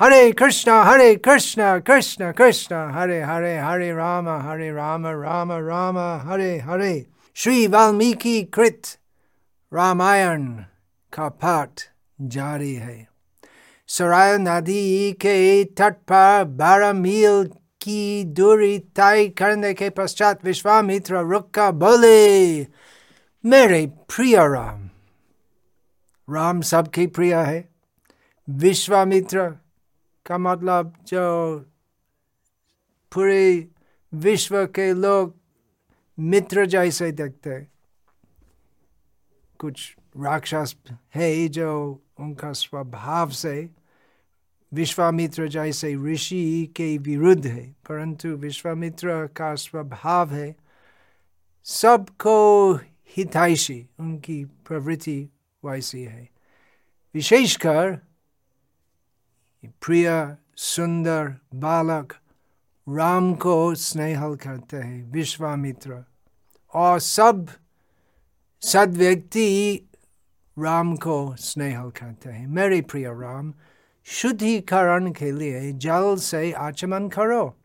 Hare Krishna, Hare Krishna, Krishna Krishna, Hare Hare, Hare Rama, Hare Rama, Rama Rama, Hare Hare. Shri Valmiki Krit Ramayan का पाठ जारी है सराय नदी के तट पर बारह मील की दूरी तय करने के पश्चात विश्वामित्र रुका बोले मेरे प्रिय राम राम सबके प्रिय है विश्वामित्र का मतलब जो पूरे विश्व के लोग मित्र जैसे देखते कुछ राक्षस है जो उनका स्वभाव से विश्वामित्र जैसे ऋषि के विरुद्ध है परंतु विश्वामित्र का स्वभाव है सबको हितैषी उनकी प्रवृत्ति वैसी है विशेषकर प्रिय, सुंदर, बालक, राम को स्नेहल करते हैं, विश्वामित्र। और सब सद व्यक्ति राम को स्नेहल करते हैं। मेरे प्रिय राम, शुद्धिकरण के लिए जल से आचमन करो।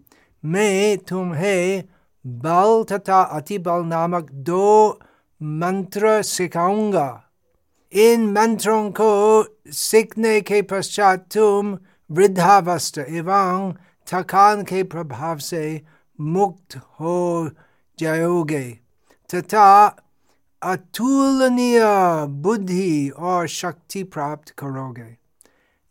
मैं तुम्हें बल तथा अति बल नामक दो मंत्र सिखाऊँगा। इन मंत्रों को सीखने के पश्चात तुम वृद्धावस्था एवं थकान के प्रभाव से मुक्त हो जाओगे। तथा अतुलनीय बुद्धि और शक्ति प्राप्त करोगे।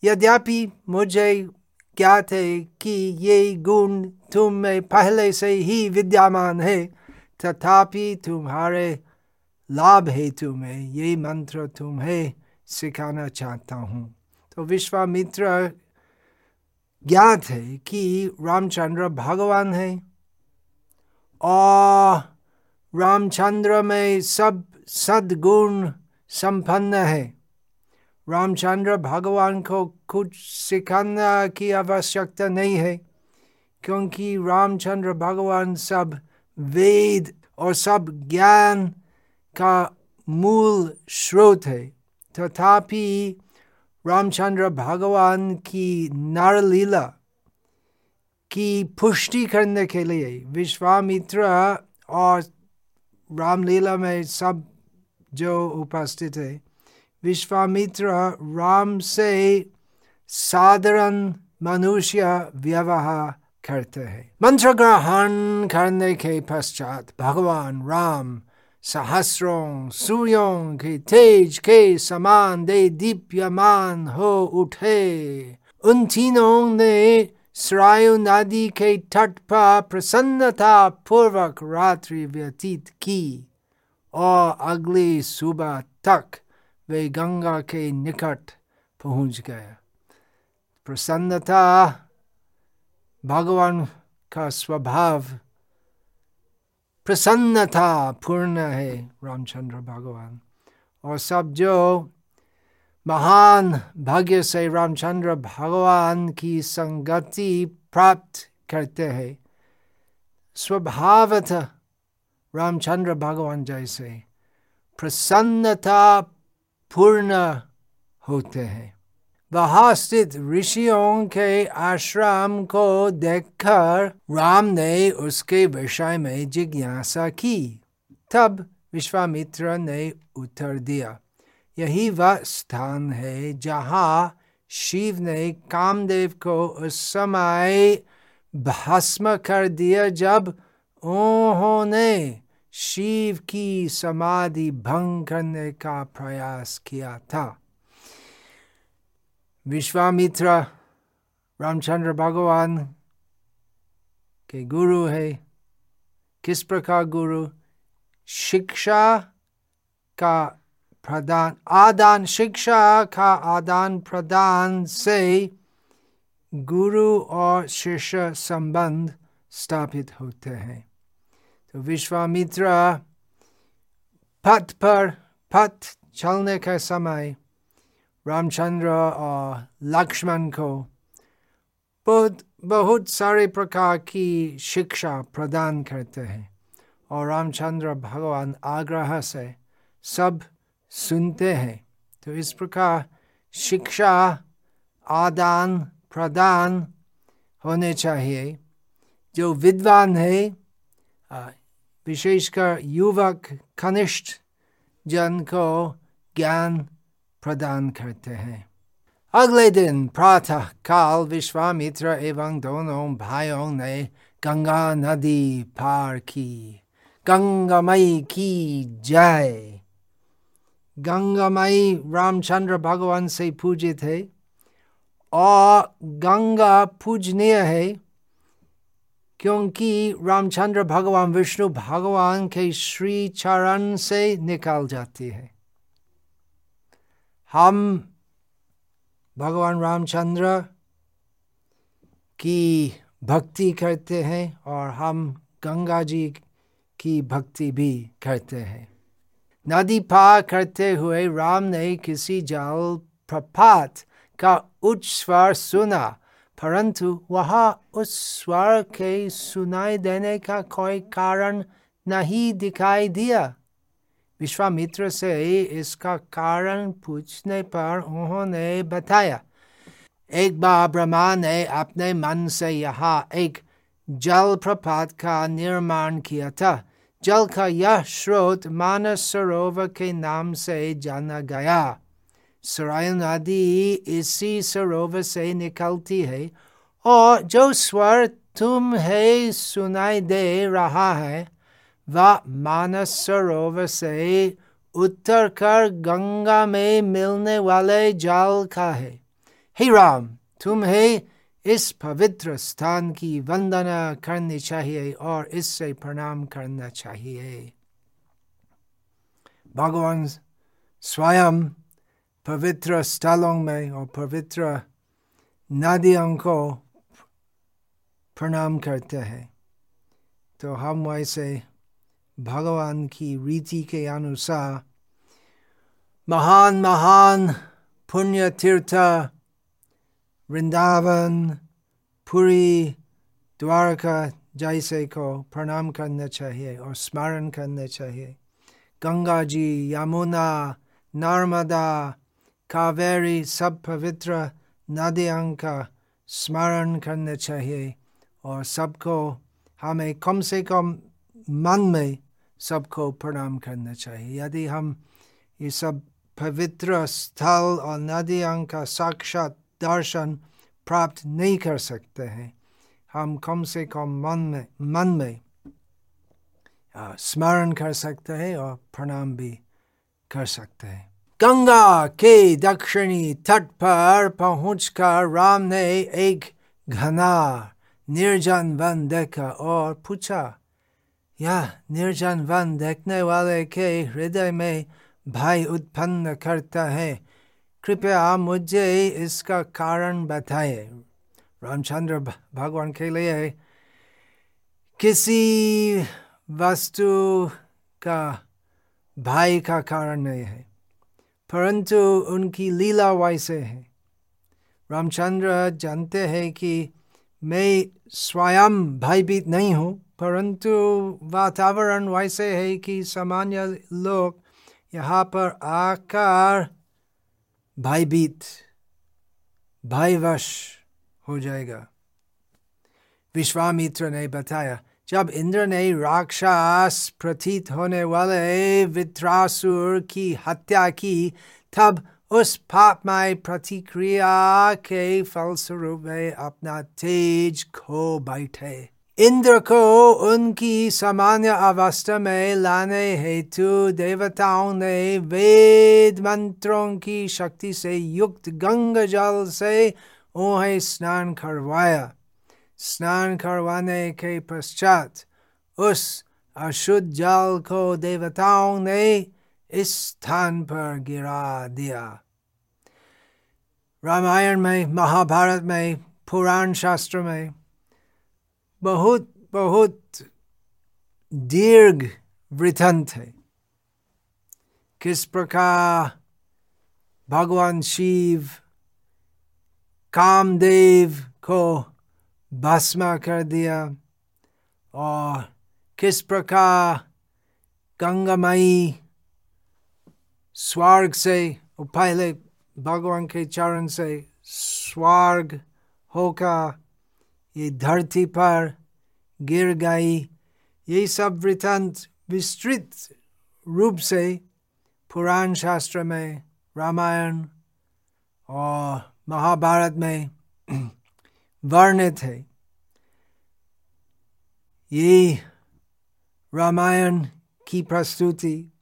यद्यपि मुझे ज्ञात है कि ये गुण तुम में पहले से ही विद्यमान है, तथापि तुम्हारे लाभ हेतु तुम्हें ये मंत्र तुम्हें सिखाना चाहता हूँ। तो विश्वामित्र ज्ञात है कि रामचंद्र भगवान है। और रामचंद्र में सब सद्गुण संपन्न है। रामचंद्र भगवान को कुछ सिखाना की आवश्यकता नहीं है, क्योंकि रामचंद्र भगवान सब वेद और सब ज्ञान का मूल स्रोत है। तथापि रामचंद्र भगवान की नारलीला की पुष्टि करने के लिए विश्वामित्र और रामलीला में सब जो उपस्थित है, विश्वामित्र राम से साधारण मनुष्य व्यवहार करते हैं। मंत्र ग्रहण करने के पश्चात भगवान राम सहस्रों सूर्यों के तेज के समान दे दीप्यमान हो उठे उन तीनों ने सरायु नदी के तट पर प्रसन्नता पूर्वक रात्रि व्यतीत की और अगली सुबह तक वे गंगा के निकट पहुँच गए प्रसन्नता भगवान का स्वभाव प्रसन्नता, पूर्ण है रामचंद्र भगवान। और सब जो महान भाग्य से रामचंद्र भगवान की संगति प्राप्त करते हैं, स्वभावतः रामचंद्र भगवान जैसे प्रसन्नता पूर्ण होते हैं। वहाँ स्थित ऋषियों के आश्रम को देखकर राम ने उसके विषय में जिज्ञासा की तब विश्वामित्र ने उत्तर दिया यही वह स्थान है जहाँ शिव ने कामदेव को उस समय भस्म कर दिया जब उन्होंने शिव की समाधि भंग करने का प्रयास किया था विश्वामित्र रामचंद्र भगवान के गुरु है किस प्रकार गुरु शिक्षा का प्रदान आदान शिक्षा का आदान प्रदान से गुरु और शिष्य संबंध स्थापित होते हैं तो विश्वामित्र पथ पर पथ चलने के समय रामचंद्र और लक्ष्मण को बहुत बहुत सारे प्रकार की शिक्षा प्रदान करते हैं। और रामचंद्र भगवान आग्रह से सब सुनते हैं। तो इस प्रकार शिक्षा आदान प्रदान होने चाहिए। जो विद्वान है विशेषकर युवक, कनिष्ठ जन को ज्ञान प्रदान करते हैं। अगले दिन प्रातः काल विश्वामित्र एवं दोनों भाइयों ने गंगा नदी पार की। गंगामयी की जय। गंगामयी रामचंद्र भगवान से पूजित है। और गंगा पूजनीय है, क्योंकि रामचंद्र भगवान विष्णु भगवान के श्री चरण से निकाल जाती है। हम भगवान रामचंद्र की भक्ति करते हैं और हम गंगा जी की भक्ति भी करते हैं। नदी पार करते हुए राम ने किसी जल प्रपात का उच्च स्वर सुना, परंतु वहाँ उस स्वर के सुनाई देने का कोई कारण नहीं दिखाई दिया। विश्वामित्र से इसका कारण पूछने पर उन्होंने बताया, एक बार ब्रह्मा ने अपने मन से यहाँ एक जल प्रपात का निर्माण किया था, जल का यह स्रोत मानस सरोवर के नाम से जाना गया। सराय नदी इसी सरोवर से निकलती है और जो स्वर तुम है सुनाई दे रहा है वह मानस सरोवर से उत्तर कर गंगा में मिलने वाले जल का है हे राम तुम्हें इस पवित्र स्थान की वंदना करनी चाहिए और इससे प्रणाम करना चाहिए भगवान स्वयं पवित्र स्थलों में और पवित्र नदियों को प्रणाम करते हैं तो हम वैसे भगवान की रीति के अनुसार महान महान पुण्य तीर्थ वृंदावन पुरी द्वारका जैसे को प्रणाम करना चाहिए और स्मरण करना चाहिए गंगा जी यमुना नर्मदा कावेरी सब पवित्र नदियों का स्मरण करना चाहिए और सबको हमें कम से कम मन में सबको प्रणाम करना चाहिए। यदि हम ये सब पवित्र स्थल और नदियों का साक्षात दर्शन प्राप्त नहीं कर सकते हैं, हम कम से कम मन में मन में स्मरण कर सकते हैं और प्रणाम भी कर सकते हैं। गंगा के दक्षिणी तट पर पहुंचकर राम ने एक घना निर्जन वन देखा और पूछा यह निर्जन वन देखने वाले के हृदय में भय उत्पन्न करता है कृपया मुझे इसका कारण बताए रामचंद्र भगवान के लिए किसी वस्तु का भाई का कारण नहीं है परंतु उनकी लीला वैसे है रामचंद्र जानते हैं कि मैं स्वयं भयभीत नहीं हूँ परंतु वातावरण वैसे है कि सामान्य लोग यहाँ पर आकर भयभीत, भयवश हो जाएगा। विश्वामित्र ने बताया, जब इंद्र ने राक्षस प्रतीत होने वाले वित्रासुर की हत्या की, तब उस पापमय प्रतिक्रिया के फलस्वरूप अपना तेज खो बैठे। इंद्र को उनकी सामान्य अवस्था में लाने हेतु देवताओं ने वेद मंत्रों की शक्ति से युक्त गंगा जल से उन्हें स्नान करवाया स्नान करवाने के पश्चात उस अशुद्ध जल को देवताओं ने इस स्थान पर गिरा दिया रामायण में महाभारत में पुराण शास्त्र में बहुत बहुत दीर्घ वृथंत है। किस प्रकार भगवान शिव कामदेव को भस्मा कर दिया और किस प्रकार गंगामयी स्वर्ग से, पहले भगवान के चरण से स्वर्ग होकर ये धरती पर गिर गई। ये सब वृतांत विस्तृत रूप से पुराण शास्त्र में, रामायण और महाभारत में वर्णित है। ये रामायण की प्रस्तुति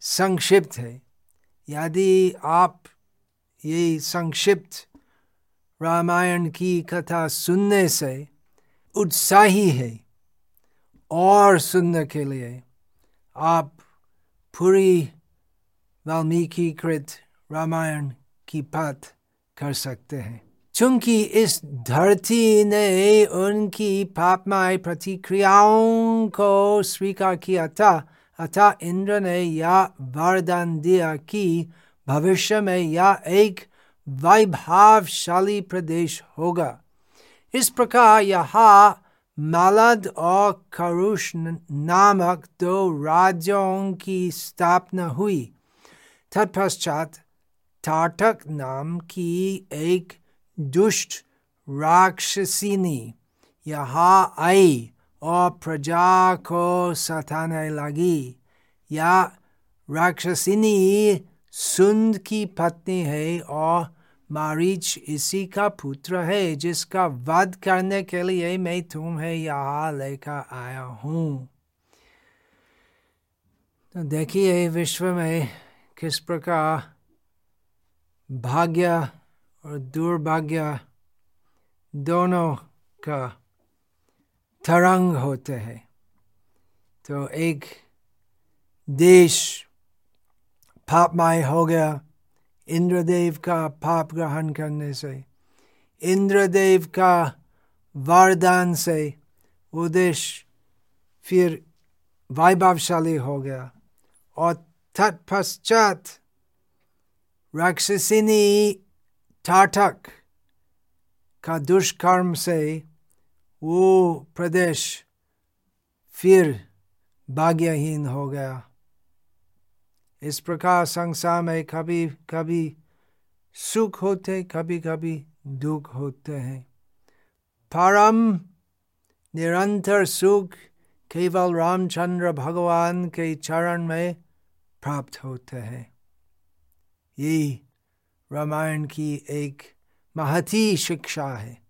संक्षिप्त है। यदि आप ये संक्षिप्त रामायण की कथा सुनने से उत्साही है और सुनने के लिए आप पूरी वाल्मीकि कृत रामायण की बात कर सकते हैं। चूँकि इस धरती ने उनकी पापमय प्रतिक्रियाओं को स्वीकार किया था, अतः इंद्र ने यह वरदान दिया कि भविष्य में यह एक वैभावशाली प्रदेश होगा इस प्रकार यहाँ मालद और करुष नामक दो राज्यों की स्थापना हुई तत्पश्चात टाटक नाम की एक दुष्ट राक्षसिनी यहाँ आई और प्रजा को सताने लगी या राक्षसिनी सुंद की पत्नी है और मारीच इसी का पुत्र है, जिसका वध करने के लिए मैं तुम्हें यहाँ लेकर आया हूँ। तो देखिए, विश्व में किस प्रकार भाग्य और दुर्भाग्य दोनों का तरंग होते हैं। तो एक देश पापमय हो गया। इंद्रदेव का पाप ग्रहण करने से, इंद्रदेव का वरदान से वो देश फिर वैभवशाली हो गया। और तत्पश्चात राक्षसिनी ठाठक का दुष्कर्म से वो प्रदेश फिर भाग्यहीन हो गया। इस प्रकार संसार में कभी कभी सुख होते, कभी कभी दुख होते हैं। परम निरंतर सुख केवल रामचंद्र भगवान के चरण में प्राप्त होते हैं। ये रामायण की एक महती शिक्षा है।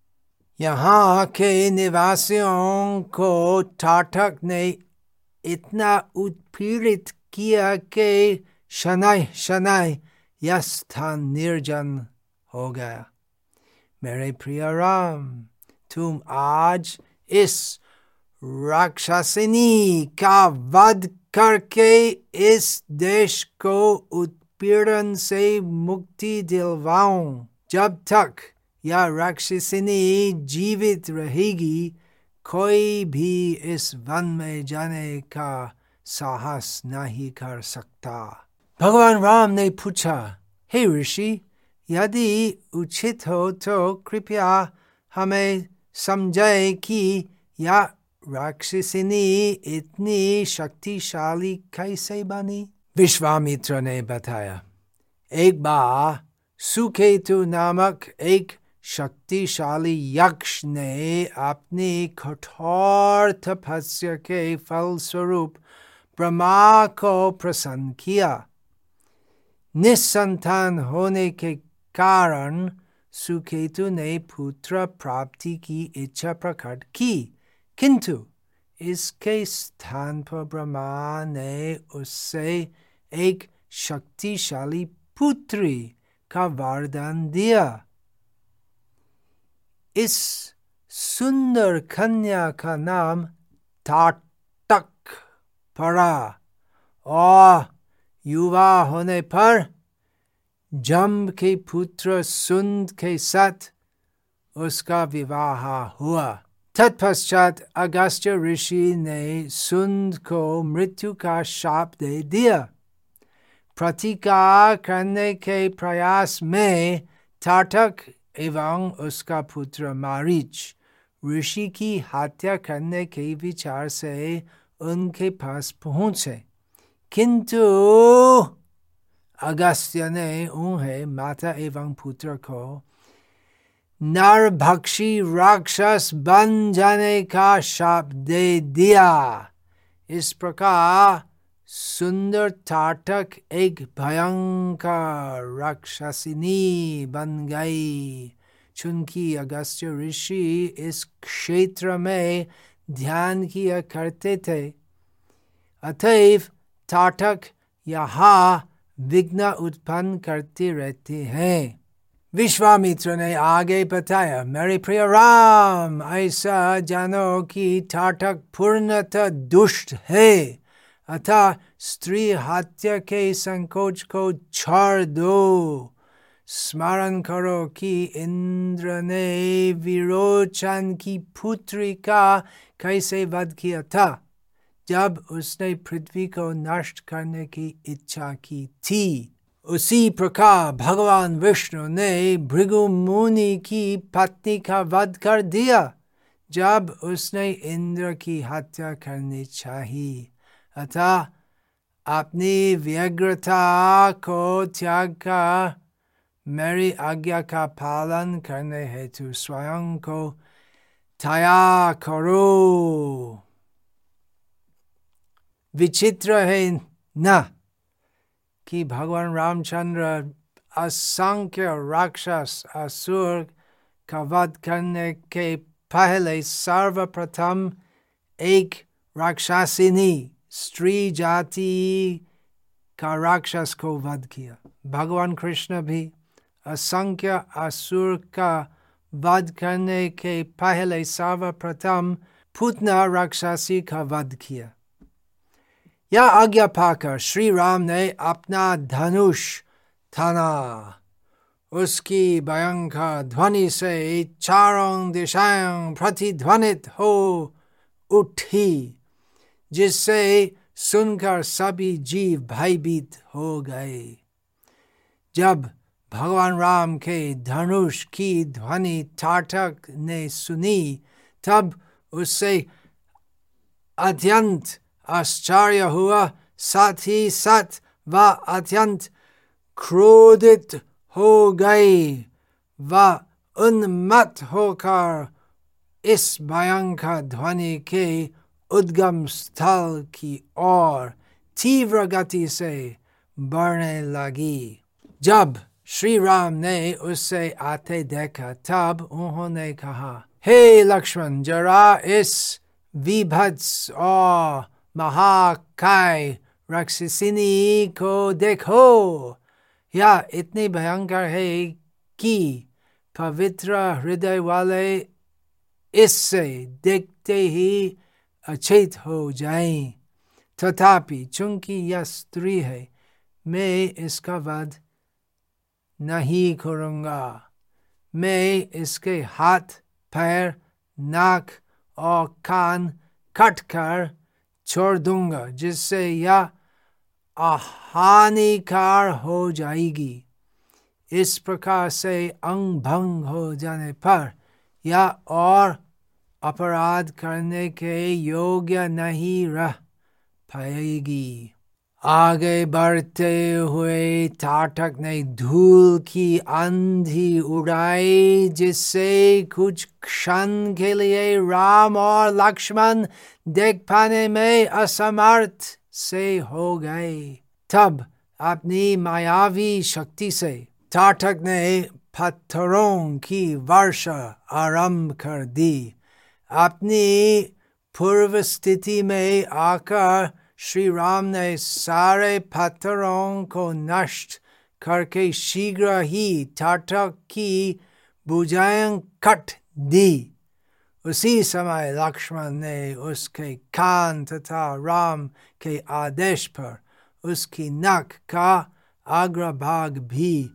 यहाँ के निवासियों को ठाठक ने इतना उत्पीड़ित किया कि शनाय शनाय यह स्थान निर्जन हो गया मेरे प्रिय राम तुम आज इस राक्षसिनी का वध करके इस देश को उत्पीड़न से मुक्ति दिलवाओ जब तक यह राक्षसिनी जीवित रहेगी कोई भी इस वन में जाने का साहस नहीं कर सकता। भगवान राम ने पूछा, हे ऋषि, यदि उचित हो तो कृपया हमें समझाए कि यह राक्षसिनी इतनी शक्तिशाली कैसे बनी? विश्वामित्र ने बताया, एक बार सुकेतु नामक एक शक्तिशाली यक्ष ने अपनी कठोर तपस्या के फल स्वरूप ब्रह्मा को प्रसन्न किया निसंतान होने के कारण सुकेतु ने पुत्र प्राप्ति की इच्छा प्रकट की। किंतु इसके स्थान पर ब्रह्मा ने उससे एक शक्तिशाली पुत्री का वरदान दिया। इस सुंदर कन्या का नाम ताटक पड़ा और युवा होने पर जम के पुत्र सुंद के साथ उसका विवाह हुआ तत्पश्चात अगस्त्य ऋषि ने सुंद को मृत्यु का शाप दे दिया प्रतिकार करने के प्रयास में ताटक एवं उसका पुत्र मारिच ऋषि की हत्या करने के विचार से उनके पास पहुँचे। किंतु अगस्त्य ने उन्हें माता एवं पुत्र को नर भक्षी राक्षस बन जाने का शाप दे दिया। इस प्रकार सुंदर ताटक एक भयंकर राक्षसिनी बन गई। चूँकि अगस्त्य ऋषि इस क्षेत्र में ध्यान किया करते थे। अतएव ताटक यहाँ विघ्न उत्पन्न करते रहते हैं। विश्वामित्र ने आगे बताया, मेरे प्रिय राम, ऐसा जानो कि ठाठक पूर्णतः दुष्ट है। अतः स्त्री हत्या के संकोच को छोड़ दो। स्मरण करो कि इंद्र ने विरोचन की पुत्री का कैसे वध किया था जब उसने पृथ्वी को नष्ट करने की इच्छा की थी, उसी प्रकार भगवान विष्णु ने भृगु मुनि की पत्नी का वध कर दिया, जब उसने इंद्र की हत्या करनी चाहिए। अतः अपनी व्यग्रता को त्याग कर मेरी आज्ञा का पालन करने हेतु स्वयं को तैयार करो विचित्र है न कि भगवान रामचंद्र असंख्य राक्षस असुर का वध करने के पहले सर्वप्रथम एक राक्षसिनी स्त्री जाति का राक्षस को वध किया भगवान कृष्ण भी असंख्य असुर का वध करने के पहले सर्वप्रथम पुतना राक्षसी का वध किया। यह आज्ञा पाकर श्री राम ने अपना धनुष थाना, उसकी भयंकर ध्वनि से चारों दिशाएँ प्रतिध्वनित हो उठी, जिससे सुनकर सभी जीव भयभीत हो गए। जब भगवान राम के धनुष की ध्वनि ठाठक ने सुनी, तब उससे अत्यंत आश्चर्य हुआ, साथ ही साथ वह अत्यंत क्रोधित हो गई। वह उन्मत होकर इस भयंकर ध्वनि के उद्गम स्थल की ओर तीव्र गति से बढ़ने लगी। जब श्री राम ने उससे आते देखा तब उन्होंने कहा हे लक्ष्मण जरा इस विभत्स और महाकाय राक्षसिनी को देखो या इतनी भयंकर है कि पवित्र हृदय वाले इससे देखते ही अचेत हो जाएँ। तथापि चूँकि यह स्त्री है मैं इसका वध नहीं करूँगा। मैं इसके हाथ, पैर, नाक और कान कट कर छोड़ दूँगा, जिससे यह हानिकार हो जाएगी। इस प्रकार से अंग भंग हो जाने पर या और अपराध करने के योग्य नहीं रह पाएगी। आगे बढ़ते हुए ताटक ने धूल की अंधी उड़ाई, जिससे कुछ क्षण के लिए राम और लक्ष्मण देख पाने में असमर्थ से हो गए। तब अपनी मायावी शक्ति से ताटक ने पत्थरों की वर्षा आरंभ कर दी। अपनी पूर्व स्थिति में आकर श्री राम ने सारे पत्थरों को नष्ट करके शीघ्र ही ठाठक की बुझाएँ कट दी उसी समय लक्ष्मण ने उसके कान तथा राम के आदेश पर उसकी नक का अग्रभाग भी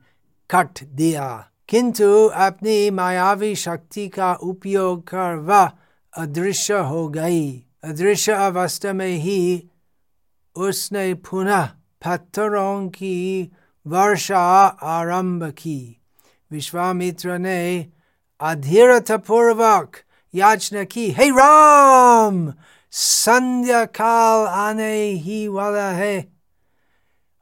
कट दिया किंतु अपनी मायावी शक्ति का उपयोग कर वह अदृश्य हो गई अदृश्य अवस्था में ही उसने पुनः पत्थरों की वर्षा आरंभ की विश्वामित्र ने अधीरथपूर्वक याचना की हे राम संध्या काल आने ही वाला है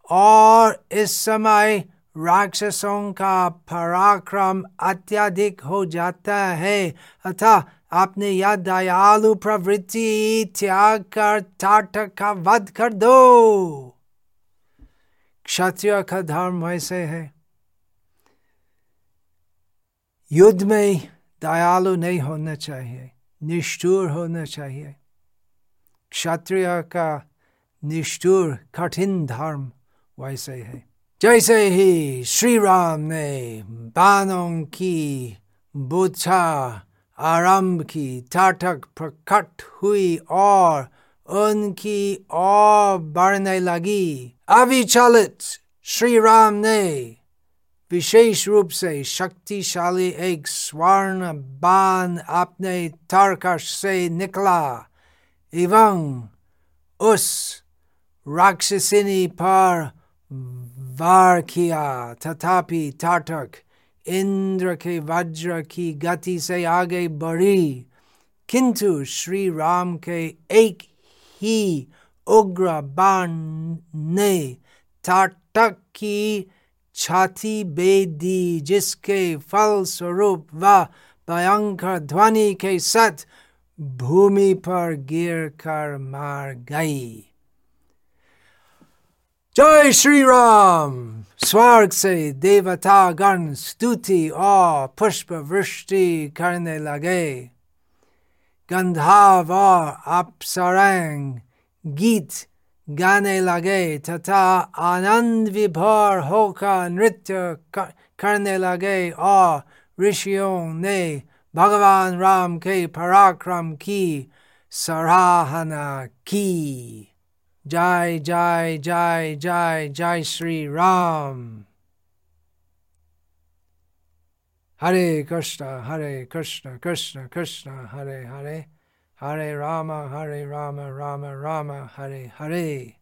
और इस समय राक्षसों का पराक्रम अत्यधिक हो जाता है अतः आपने यह दयालु प्रवृत्ति, त्याग कर टाटक का वध कर दो। क्षत्रिय का धर्म वैसे है। युद्ध में दयालु नहीं होना चाहिए, निष्ठुर होना चाहिए। क्षत्रिय का निष्ठुर, कठिन धर्म वैसे है। जैसे ही श्री राम ने बानों की बुच्छा आरंभ की ताटक प्रकट हुई और उनकी और बढ़ने लगी। अविचलित श्री राम ने विशेष रूप से शक्तिशाली एक स्वर्ण बाण अपने तर्कश से निकला एवं उस राक्षसिनी पर वार किया। तथापि ताटक इंद्र के वज्र की गति से आगे बढ़ी किंतु श्री राम के एक ही उग्र बाण ने ताटक की छाती बेद जिसके फल स्वरूप वह भयंकर ध्वनि के साथ भूमि पर गिर कर मार गई जय श्री राम स्वर्ग से देवता गण स्तुति और पुष्प वृष्टि करने लगे गंधाव और अप्सरंग गीत गाने लगे तथा आनंद विभोर होकर नृत्य करने लगे और ऋषियों ने भगवान राम के पराक्रम की सराहना की जय जय जय जय जय श्री राम हरे कृष्ण हरे कृष्ण कृष्ण कृष्ण हरे हरे हरे राम हरे राम राम राम हरे हरे